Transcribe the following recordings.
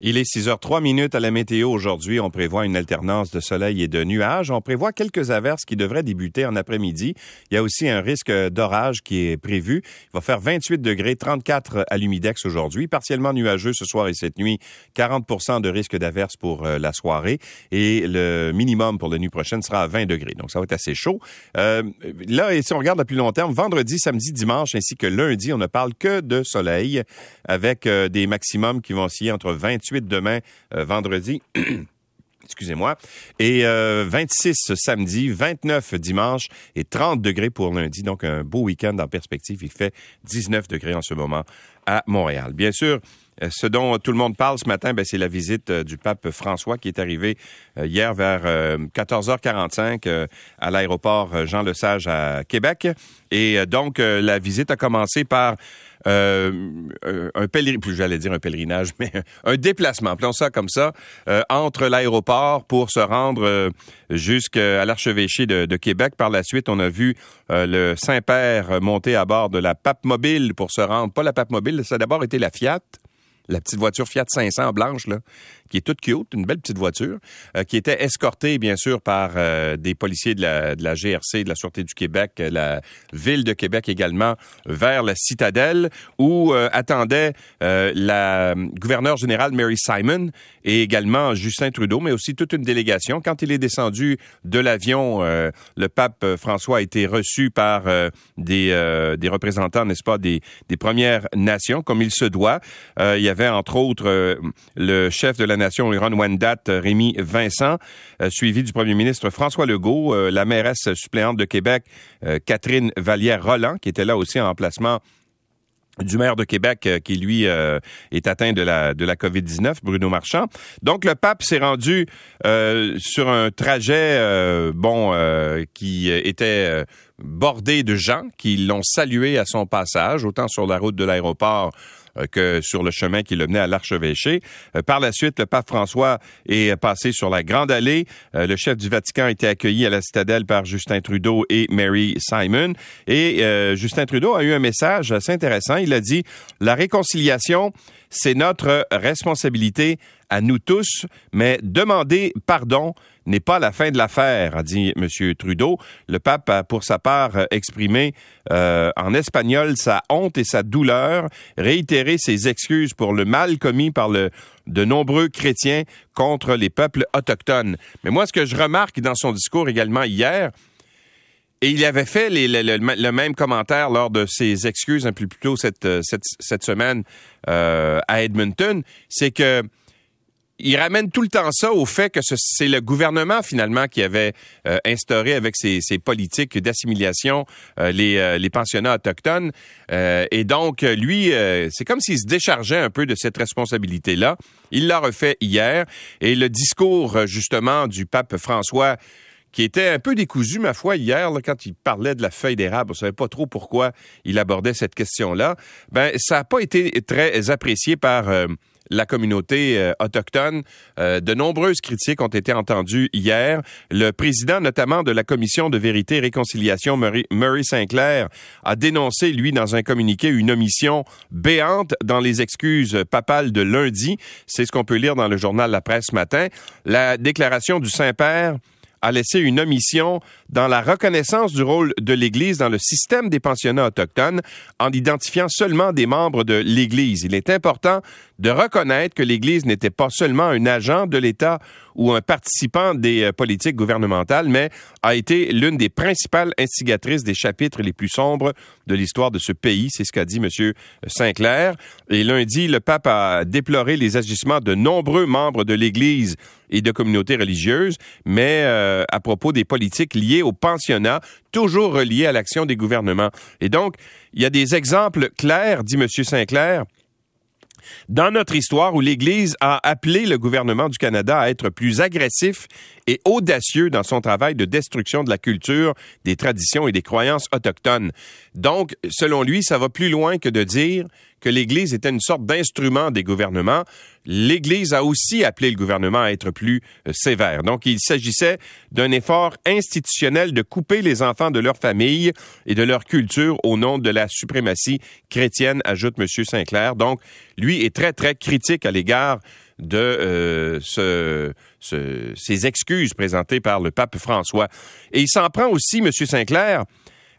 Il est 6 h 3 minutes à la météo aujourd'hui. On prévoit une alternance de soleil et de nuages. On prévoit quelques averses qui devraient débuter en après-midi. Il y a aussi un risque d'orage qui est prévu. Il va faire 28 degrés, 34 à l'humidex aujourd'hui. Partiellement nuageux ce soir et cette nuit. 40% de risque d'averse pour euh, la soirée. Et le minimum pour la nuit prochaine sera à 20 degrés. Donc, ça va être assez chaud. Euh, là, et si on regarde à plus long terme, vendredi, samedi, dimanche ainsi que lundi, on ne parle que de soleil avec euh, des maximums qui vont osciller entre 28 demain, euh, vendredi. excusez-moi, et 26 euh, samedi, 29 dimanche et 30 degrés pour lundi. Donc, un beau week-end en perspective. Il fait 19 degrés en ce moment à Montréal. Bien sûr, ce dont tout le monde parle ce matin, ben, c'est la visite du pape François qui est arrivé hier vers 14h45 à l'aéroport Jean Lesage à Québec. Et donc, la visite a commencé par euh, un pèlerinage, j'allais dire un pèlerinage, mais un déplacement, appelons ça comme ça, euh, entre l'aéroport pour se rendre euh, jusqu'à l'archevêché de, de, Québec. Par la suite, on a vu le Saint-Père monter à bord de la Pape Mobile pour se rendre, pas la Pape Mobile, ça a d'abord été la Fiat, la petite voiture Fiat 500 blanche, là, qui est toute cute, une belle petite voiture, euh, qui était escortée, bien sûr, par euh, des policiers de la, GRC, de la Sûreté du Québec, euh, la Ville de Québec également, vers la citadelle, où attendait la gouverneure générale Mary Simon et également Justin Trudeau, mais aussi toute une délégation. Quand il est descendu de l'avion, le pape François a été reçu par des, des représentants, n'est-ce pas, des, des Premières Nations, comme il se doit. il y avait, entre autres, le chef de la Nation Iran Wendat, euh, Rémi Vincent, euh, suivi du premier ministre François Legault, euh, la mairesse suppléante de Québec, Catherine Vallière-Roland, qui était là aussi en remplacement du maire de Québec qui lui est atteint de la de la Covid-19 Bruno Marchand. Donc le pape s'est rendu sur un trajet bon qui était bordé de gens qui l'ont salué à son passage autant sur la route de l'aéroport que sur le chemin qui le menait à l'archevêché. Euh, par la suite, le pape François est passé sur la Grande Allée. Euh, le chef du Vatican a été accueilli à la citadelle par Justin Trudeau et Mary Simon. Et Justin Trudeau a eu un message assez intéressant. Il a dit, la réconciliation, c'est notre responsabilité à nous tous, mais demander pardon n'est pas la fin de l'affaire, a dit M. Trudeau. Le pape a, pour sa part, exprimé euh, en espagnol sa honte et sa douleur, réitéré ses excuses pour le mal commis par le, de nombreux chrétiens contre les peuples autochtones. Mais moi, ce que je remarque dans son discours également hier, et il avait fait le, même commentaire lors de ses excuses un peu plus tôt cette, cette, semaine euh, à Edmonton, c'est que il ramène tout le temps ça au fait que c'est le gouvernement finalement qui avait euh, instauré avec ses, politiques d'assimilation euh, les, euh, les, pensionnats autochtones. et donc, lui, c'est comme s'il se déchargeait un peu de cette responsabilité-là. Il l'a refait hier. Et le discours, justement, du pape François qui était un peu décousu, ma foi, hier, quand il parlait de la feuille d'érable. On savait pas trop pourquoi il abordait cette question-là. Ben, ça n'a pas été très apprécié par la communauté euh, autochtone. Euh, de nombreuses critiques ont été entendues hier. Le président, notamment de la Commission de vérité et réconciliation, Murray, Murray Sinclair, a dénoncé, lui, dans un communiqué, une omission béante dans les excuses papales de lundi. C'est ce qu'on peut lire dans le journal La Presse ce matin. La déclaration du Saint-Père a laissé une omission dans la reconnaissance du rôle de l'Église dans le système des pensionnats autochtones en identifiant seulement des membres de l'Église. Il est important de reconnaître que l'Église n'était pas seulement un agent de l'État ou un participant des euh, politiques gouvernementales, mais a été l'une des principales instigatrices des chapitres les plus sombres de l'histoire de ce pays. C'est ce qu'a dit M. Sinclair. Et lundi, le pape a déploré les agissements de nombreux membres de l'Église et de communautés religieuses, mais euh, à propos des politiques liées au pensionnat, toujours reliées à l'action des gouvernements. Et donc, il y a des exemples clairs, dit M. Sinclair, dans notre histoire où l'Église a appelé le gouvernement du Canada à être plus agressif et audacieux dans son travail de destruction de la culture, des traditions et des croyances autochtones. Donc, selon lui, ça va plus loin que de dire que l'Église était une sorte d'instrument des gouvernements. L'Église a aussi appelé le gouvernement à être plus euh, sévère. Donc, il s'agissait d'un effort institutionnel de couper les enfants de leur famille et de leur culture au nom de la suprématie chrétienne, ajoute M. Sinclair. Donc, lui est très, très critique à l'égard de ces excuses présentées par le pape François. Et il s'en prend aussi, M. Sinclair,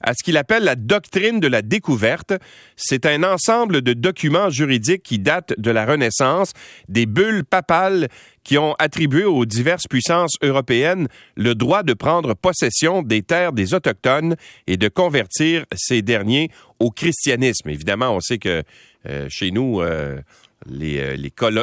à ce qu'il appelle la doctrine de la découverte. C'est un ensemble de documents juridiques qui datent de la Renaissance, des bulles papales qui ont attribué aux diverses puissances européennes le droit de prendre possession des terres des Autochtones et de convertir ces derniers au christianisme. Évidemment, on sait que euh, chez nous, euh, les, euh,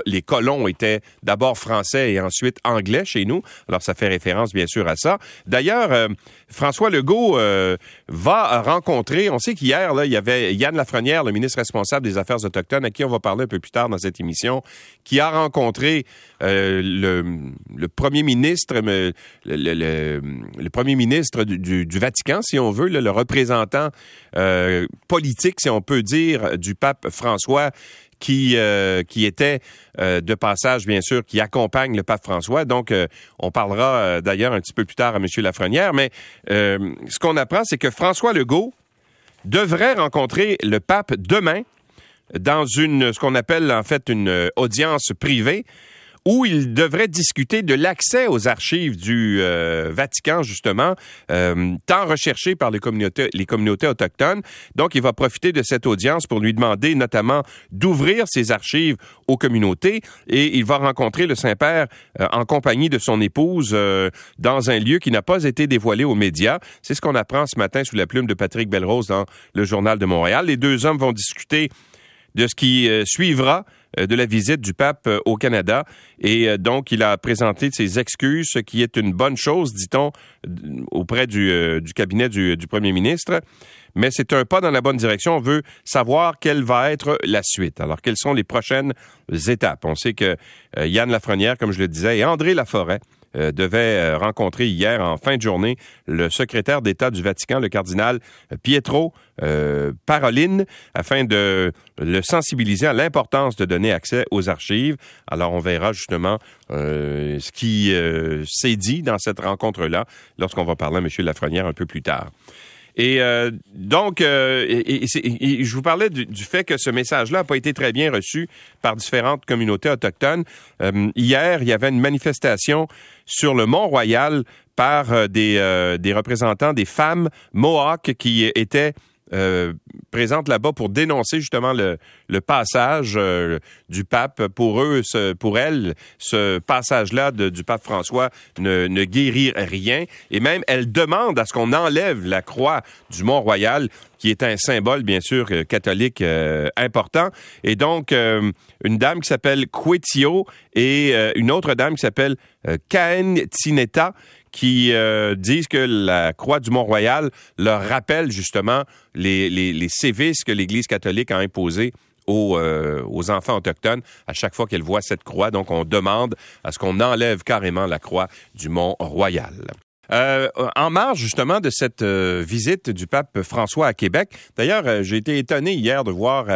les, colons étaient d'abord français et ensuite anglais chez nous. Alors, ça fait référence, bien sûr, à ça. D'ailleurs, euh, François Legault euh, va rencontrer, on sait qu'hier, il y avait Yann Lafrenière, le ministre responsable des Affaires autochtones, à qui on va parler un peu plus tard dans cette émission, qui a rencontré le, premier ministre, le, premier ministre du, Vatican, si on veut, le représentant politique, si on peut dire, du pape François, qui, euh, qui était euh, de passage, bien sûr, qui accompagne le pape François. Donc, euh, on parlera d'ailleurs un petit peu plus tard à M. Lafrenière. Mais ce qu'on apprend, c'est que François Legault devrait rencontrer le pape demain dans une ce qu'on appelle en fait une audience privée où il devrait discuter de l'accès aux archives du euh, Vatican, justement, euh, tant recherché par les communautés, autochtones. Donc, il va profiter de cette audience pour lui demander notamment d'ouvrir ses archives aux communautés et il va rencontrer le Saint-Père euh, en compagnie de son épouse dans un lieu qui n'a pas été dévoilé aux médias. C'est ce qu'on apprend ce matin sous la plume de Patrick Belrose dans le Journal de Montréal. Les deux hommes vont discuter de ce qui suivra de la visite du pape euh, au Canada. Et euh, donc, il a présenté ses excuses, ce qui est une bonne chose, dit-on, auprès du, cabinet du, premier ministre. Mais c'est un pas dans la bonne direction. On veut savoir quelle va être la suite. Alors, quelles sont les prochaines étapes? On sait que Yann Lafrenière, comme je le disais, et André Laforêt, euh, devait euh, rencontrer hier en fin de journée le secrétaire d'État du Vatican, le cardinal Pietro euh, Paroline, afin de le sensibiliser à l'importance de donner accès aux archives. Alors, on verra justement ce qui s'est dit dans cette rencontre-là lorsqu'on va parler à M. Lafrenière un peu plus tard. Et euh, donc, euh, je vous parlais du, fait que ce message-là n'a pas été très bien reçu par différentes communautés autochtones. Euh, hier, il y avait une manifestation sur le Mont-Royal par des, des représentants des femmes Mohawks qui étaient euh, présente là-bas pour dénoncer justement le, passage euh, du pape. Pour eux, pour elles, ce passage-là du pape François ne, guérit rien. Et même, elle demande à ce qu'on enlève la croix du Mont-Royal, qui est un symbole, bien sûr, euh, catholique important. Et donc, une dame qui s'appelle Quetio et une autre dame qui s'appelle Caen Tineta qui euh, disent que la croix du Mont-Royal leur rappelle justement les, les, sévices que l'Église catholique a imposés aux, euh, aux, enfants autochtones à chaque fois qu'elle voit cette croix. Donc, on demande à ce qu'on enlève carrément la croix du Mont-Royal. Euh, en marge justement de cette euh, visite du pape François à Québec, d'ailleurs, euh, j'ai été étonné hier de voir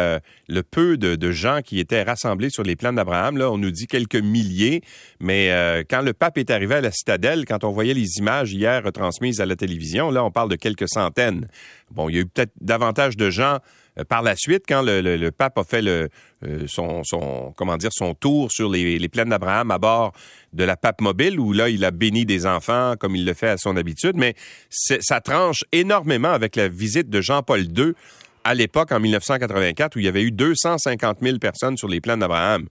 le peu de, gens qui étaient rassemblés sur les plans d'Abraham. Là, on nous dit quelques milliers, mais quand le pape est arrivé à la citadelle, quand on voyait les images hier retransmises à la télévision, là, on parle de quelques centaines. Bon, il y a eu peut-être davantage de gens par la suite, quand le, pape a fait euh, son, son, tour sur les, plaines d'Abraham à bord de la pape mobile, où là, il a béni des enfants comme il le fait à son habitude, mais ça tranche énormément avec la visite de Jean-Paul II à l'époque, en 1984, où il y avait eu 250 000 personnes sur les plaines d'Abraham.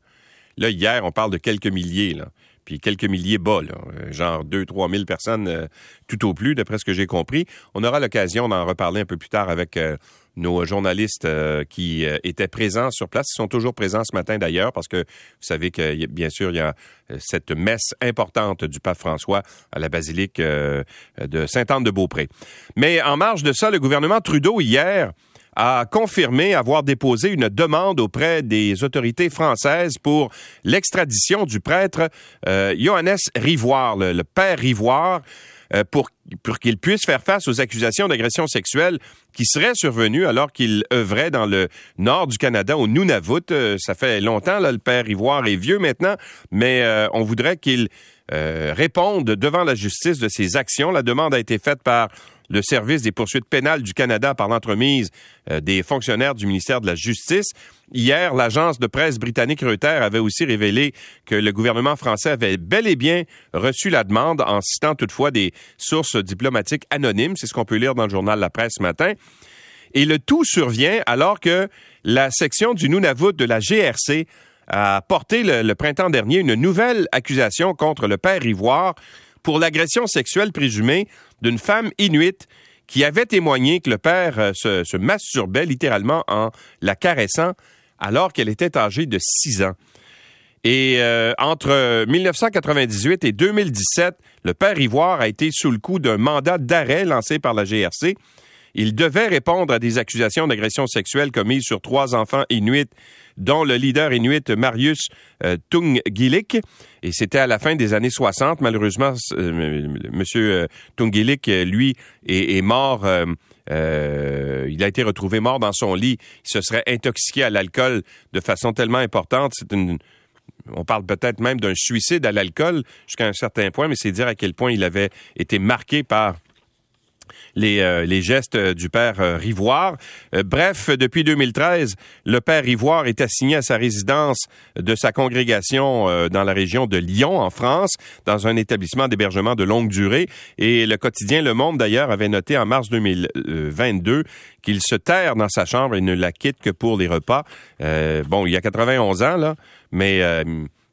Là, hier, on parle de quelques milliers. Puis quelques milliers bas. Euh, genre 2-3 000 personnes tout au plus, d'après ce que j'ai compris. On aura l'occasion d'en reparler un peu plus tard avec nos journalistes euh, qui euh, étaient présents sur place. Sont toujours présents ce matin d'ailleurs parce que vous savez que bien sûr il y a euh, cette messe importante du pape François à la basilique de Sainte-Anne-de-Beaupré. Mais en marge de ça, le gouvernement Trudeau hier a confirmé avoir déposé une demande auprès des autorités françaises pour l'extradition du prêtre Johannes Rivoire, le père Rivoire. Euh, pour, pour qu'il puisse faire face aux accusations d'agression sexuelle qui seraient survenues alors qu'il œuvrait dans le nord du Canada, au Nunavut. Euh, ça fait longtemps, là, le père Ivoire est vieux maintenant, mais euh, on voudrait qu'il réponde devant la justice de ses actions. La demande a été faite par le service des poursuites pénales du Canada par l'entremise des fonctionnaires du ministère de la Justice. Hier, l'agence de presse britannique Reuters avait aussi révélé que le gouvernement français avait bel et bien reçu la demande en citant toutefois des sources diplomatiques anonymes. C'est ce qu'on peut lire dans le journal La Presse ce matin. Et le tout survient alors que la section du Nunavut de la GRC a porté le, printemps dernier une nouvelle accusation contre le père Ivoire pour l'agression sexuelle présumée d'une femme inuite qui avait témoigné que le père euh, se, masturbait littéralement en la caressant alors qu'elle était âgée de 6 ans. Et euh, entre 1998 et 2017, le père Ivoire a été sous le coup d'un mandat d'arrêt lancé par la GRC. Il devait répondre à des accusations d'agression sexuelle commises sur trois enfants inuits, dont le leader inuit Marius euh, Tungilik. Et c'était à la fin des années 60. Malheureusement, euh, Monsieur euh, Tungilik, lui, est, mort. Euh, il a été retrouvé mort dans son lit. Il se serait intoxiqué à l'alcool de façon tellement importante. C'est une, on parle peut-être même d'un suicide à l'alcool jusqu'à un certain point, mais c'est dire à quel point il avait été marqué par les, euh, les gestes euh, du père euh, Rivoire. bref, depuis 2013, le père Rivoire est assigné à sa résidence de sa congrégation dans la région de Lyon, en France, dans un établissement d'hébergement de longue durée. Et le quotidien Le Monde, d'ailleurs, avait noté en mars 2022 qu'il se terre dans sa chambre et ne la quitte que pour les repas. bon, il y a 91 ans, là, mais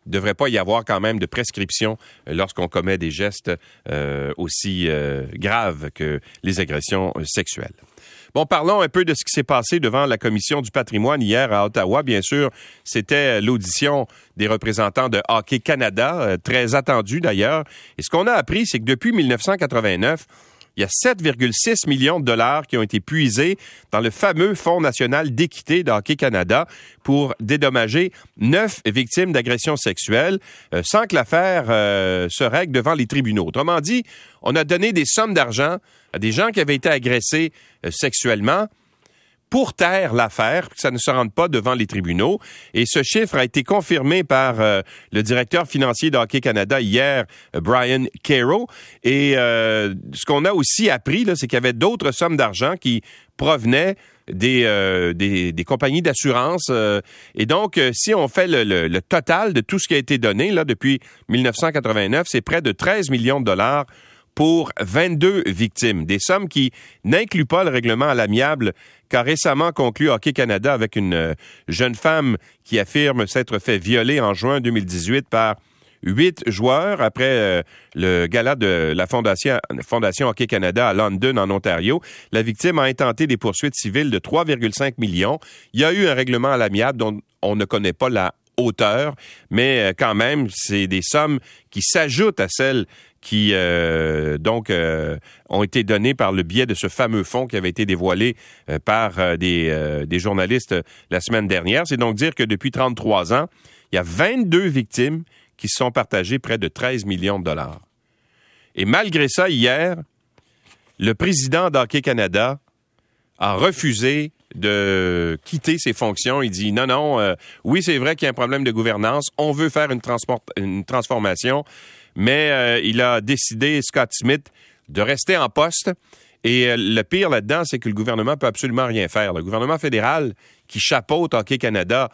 devrait pas y avoir quand même de prescription euh, lorsqu'on commet des gestes euh, aussi euh, graves que les agressions sexuelles. Bon, parlons un peu de ce qui s'est passé devant la Commission du patrimoine hier à Ottawa. Bien sûr, c'était l'audition des représentants de Hockey Canada, très attendue d'ailleurs. Et ce qu'on a appris, c'est que depuis 1989, il y a 7,6 millions de dollars qui ont été puisés dans le fameux Fonds national d'équité d'Hockey Canada pour dédommager neuf victimes d'agressions sexuelles euh, sans que l'affaire euh, se règle devant les tribunaux. Autrement dit, on a donné des sommes d'argent à des gens qui avaient été agressés euh, sexuellement pour taire l'affaire, que ça ne se rende pas devant les tribunaux. Et ce chiffre a été confirmé par euh, le directeur financier d'Hockey Canada hier, euh, Brian Caro. Et euh, ce qu'on a aussi appris, c'est qu'il y avait d'autres sommes d'argent qui provenaient des, compagnies d'assurance. et donc, si on fait le, le, total de tout ce qui a été donné là, depuis 1989, c'est près de 13 millions de dollars pour 22 victimes. Des sommes qui n'incluent pas le règlement à l'amiable qu'a récemment conclu Hockey Canada avec une euh, jeune femme qui affirme s'être fait violer en juin 2018 par huit joueurs après euh, le gala de la Fondation, Fondation Hockey Canada à London, en Ontario. La victime a intenté des poursuites civiles de 3,5 millions. Il y a eu un règlement à l'amiable dont on ne connaît pas la mais euh, quand même, c'est des sommes qui s'ajoutent à celles qui euh, donc euh, ont été donnés par le biais de ce fameux fonds qui avait été dévoilé par des, des, journalistes la semaine dernière. C'est donc dire que depuis 33 ans, il y a 22 victimes qui se sont partagées près de 13 millions de dollars. Et malgré ça, hier, le président d'Hockey Canada a refusé de quitter ses fonctions. Il dit non, non, oui, c'est vrai qu'il y a un problème de gouvernance. On veut faire une, transformation, mais euh, il a décidé, Scott Smith, de rester en poste. Et euh, le pire là-dedans, c'est que le gouvernement peut absolument rien faire. Le gouvernement fédéral qui chapeaute Hockey Canada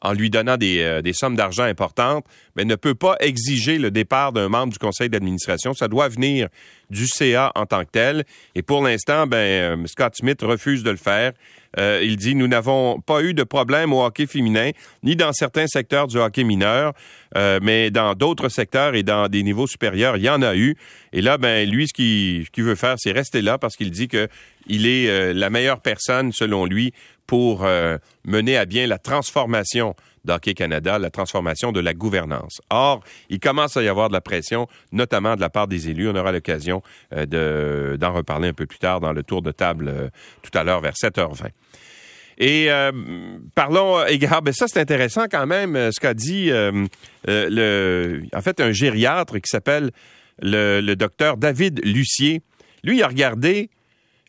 en lui donnant des, euh, sommes d'argent importantes, ne peut pas exiger le départ d'un membre du conseil d'administration. Ça doit venir du CA en tant que tel. Et pour l'instant, ben, Scott Smith refuse de le faire. Euh, il dit, nous n'avons pas eu de problème au hockey féminin, ni dans certains secteurs du hockey mineur, euh, mais dans d'autres secteurs et dans des niveaux supérieurs, il y en a eu. Et là, ben, lui, ce qu'il veut faire, c'est rester là parce qu'il dit que il est euh, la meilleure personne, selon lui, pour mener à bien la transformation d'Hockey Canada, la transformation de la gouvernance. Or, il commence à y avoir de la pression, notamment de la part des élus. On aura l'occasion d'en reparler un peu plus tard dans le tour de table tout à l'heure vers 7h20. Et euh, parlons égard, ben ça c'est intéressant quand même euh, ce qu'a dit euh, le, en fait un gériatre qui s'appelle le, docteur David Lucier. Lui, il a regardé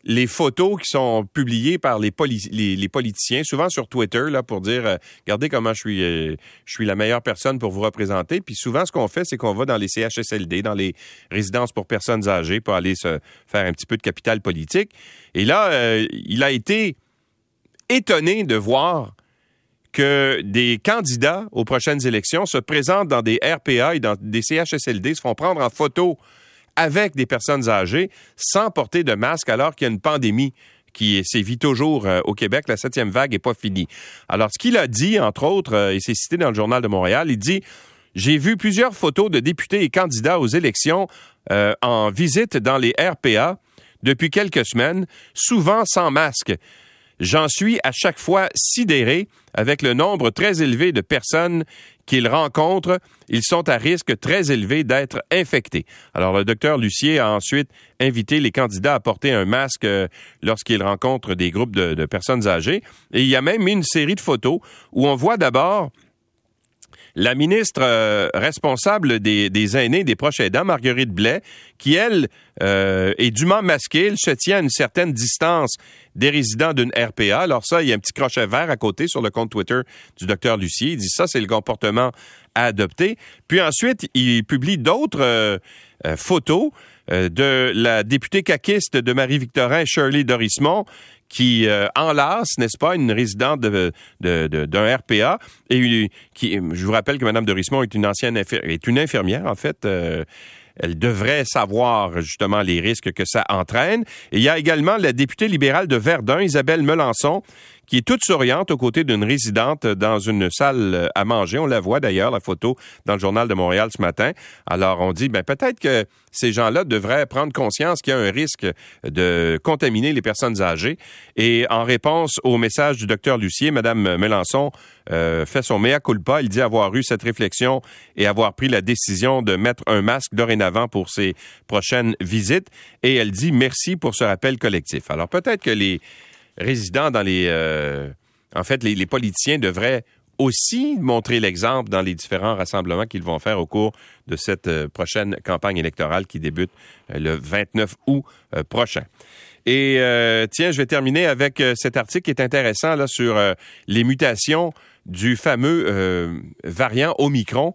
les photos qui sont publiées par les, politiciens, souvent sur Twitter, pour dire regardez comment je suis, je suis la meilleure personne pour vous représenter. Puis souvent, ce qu'on fait, c'est qu'on va dans les CHSLD, dans les résidences pour personnes âgées, pour aller se faire un petit peu de capital politique. Et là, il a été étonné de voir que des candidats aux prochaines élections se présentent dans des RPA et dans des CHSLD, se font prendre en photo avec des personnes âgées sans porter de masque alors qu'il y a une pandémie qui sévit toujours euh, au Québec. La septième vague n'est pas finie. Alors, ce qu'il a dit, entre autres, euh, et c'est cité dans le Journal de Montréal, il dit J'ai vu plusieurs photos de députés et candidats aux élections euh, en visite dans les RPA depuis quelques semaines, souvent sans masque. J'en suis à chaque fois sidéré avec le nombre très élevé de personnes qu'ils rencontrent. Ils sont à risque très élevé d'être infectés. Alors, le docteur Lucier a ensuite invité les candidats à porter un masque euh, lorsqu'ils rencontrent des groupes de, personnes âgées. Et il y a même une série de photos où on voit d'abord la ministre euh, responsable des, aînés, des proches aidants, Marguerite Blais, qui, elle, euh, est dûment masquée. Elle se tient à une certaine distance des résidents d'une RPA. Alors ça, il y a un petit crochet vert à côté sur le compte Twitter du docteur Lucier. Il dit ça, c'est le comportement à adopter. Puis ensuite, il publie d'autres euh, photos de la députée caquiste de Marie-Victorin, Shirley Dorismont, qui euh, enlace, n'est-ce pas, une résidente de, de, d'un RPA et qui, je vous rappelle que Mme de Rismont est une ancienne est une infirmière en fait. Euh, elle devrait savoir justement les risques que ça entraîne. Et il y a également la députée libérale de Verdun, Isabelle Melançon, qui est toute souriante aux côtés d'une résidente dans une salle à manger. On la voit d'ailleurs, la photo, dans le journal de Montréal ce matin. Alors, on dit, ben, peut-être que ces gens-là devraient prendre conscience qu'il y a un risque de contaminer les personnes âgées. Et en réponse au message du docteur Lucier, Mme Melançon euh, fait son mea culpa. Il dit avoir eu cette réflexion et avoir pris la décision de mettre un masque dorénavant pour ses prochaines visites. Et elle dit merci pour ce rappel collectif. Alors peut-être que les résidents dans les... Euh, en fait, les, politiciens devraient aussi montrer l'exemple dans les différents rassemblements qu'ils vont faire au cours de cette euh, prochaine campagne électorale qui débute euh, le 29 août prochain. Et tiens, je vais terminer avec cet article qui est intéressant là sur les mutations du fameux variant Omicron.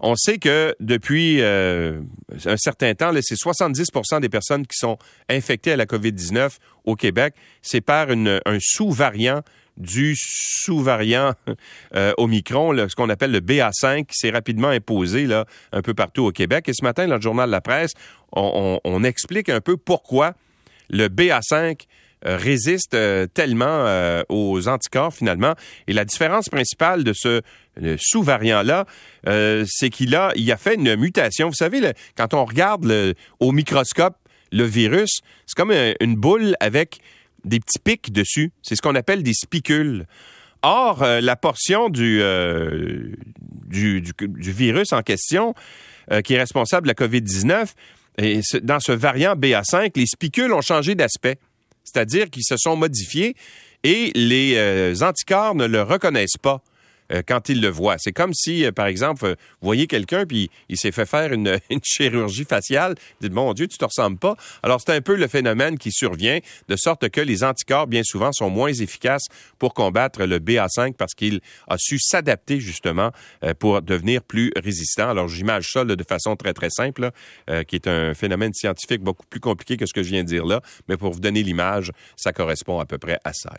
On sait que depuis euh, un certain temps, c'est 70% des personnes qui sont infectées à la COVID-19 au Québec. C'est par un sous-variant du sous-variant euh, Omicron, ce qu'on appelle le BA5, qui s'est rapidement imposé là, un peu partout au Québec. Et ce matin, dans le journal La Presse, on explique un peu pourquoi le BA5 euh, résiste euh, tellement euh, aux anticorps finalement. Et la différence principale de ce sous-variant-là, c'est qu'il a, il a fait une mutation. Vous savez, quand on regarde au microscope le virus, c'est comme une boule avec des petits pics dessus. C'est ce qu'on appelle des spicules. Or, la portion du, virus en question, qui est responsable de la COVID-19, et dans ce variant BA5, les spicules ont changé d'aspect c'est-à-dire qu'ils se sont modifiés et les euh, anticorps ne le reconnaissent pas. Euh, quand il le voit. C'est comme si, euh, par exemple, euh, vous voyez quelqu'un puis il s'est fait faire une, chirurgie faciale. Dites, mon Dieu, tu te ressembles pas. Alors, c'est un peu le phénomène qui survient, de sorte que les anticorps, bien souvent, sont moins efficaces pour combattre le BA5 parce qu'il a su s'adapter, justement, pour devenir plus résistant. Alors, j'imagine ça de façon très, très simple, qui est un phénomène scientifique beaucoup plus compliqué que ce que je viens de dire là. Mais pour vous donner l'image, ça correspond à peu près à ça.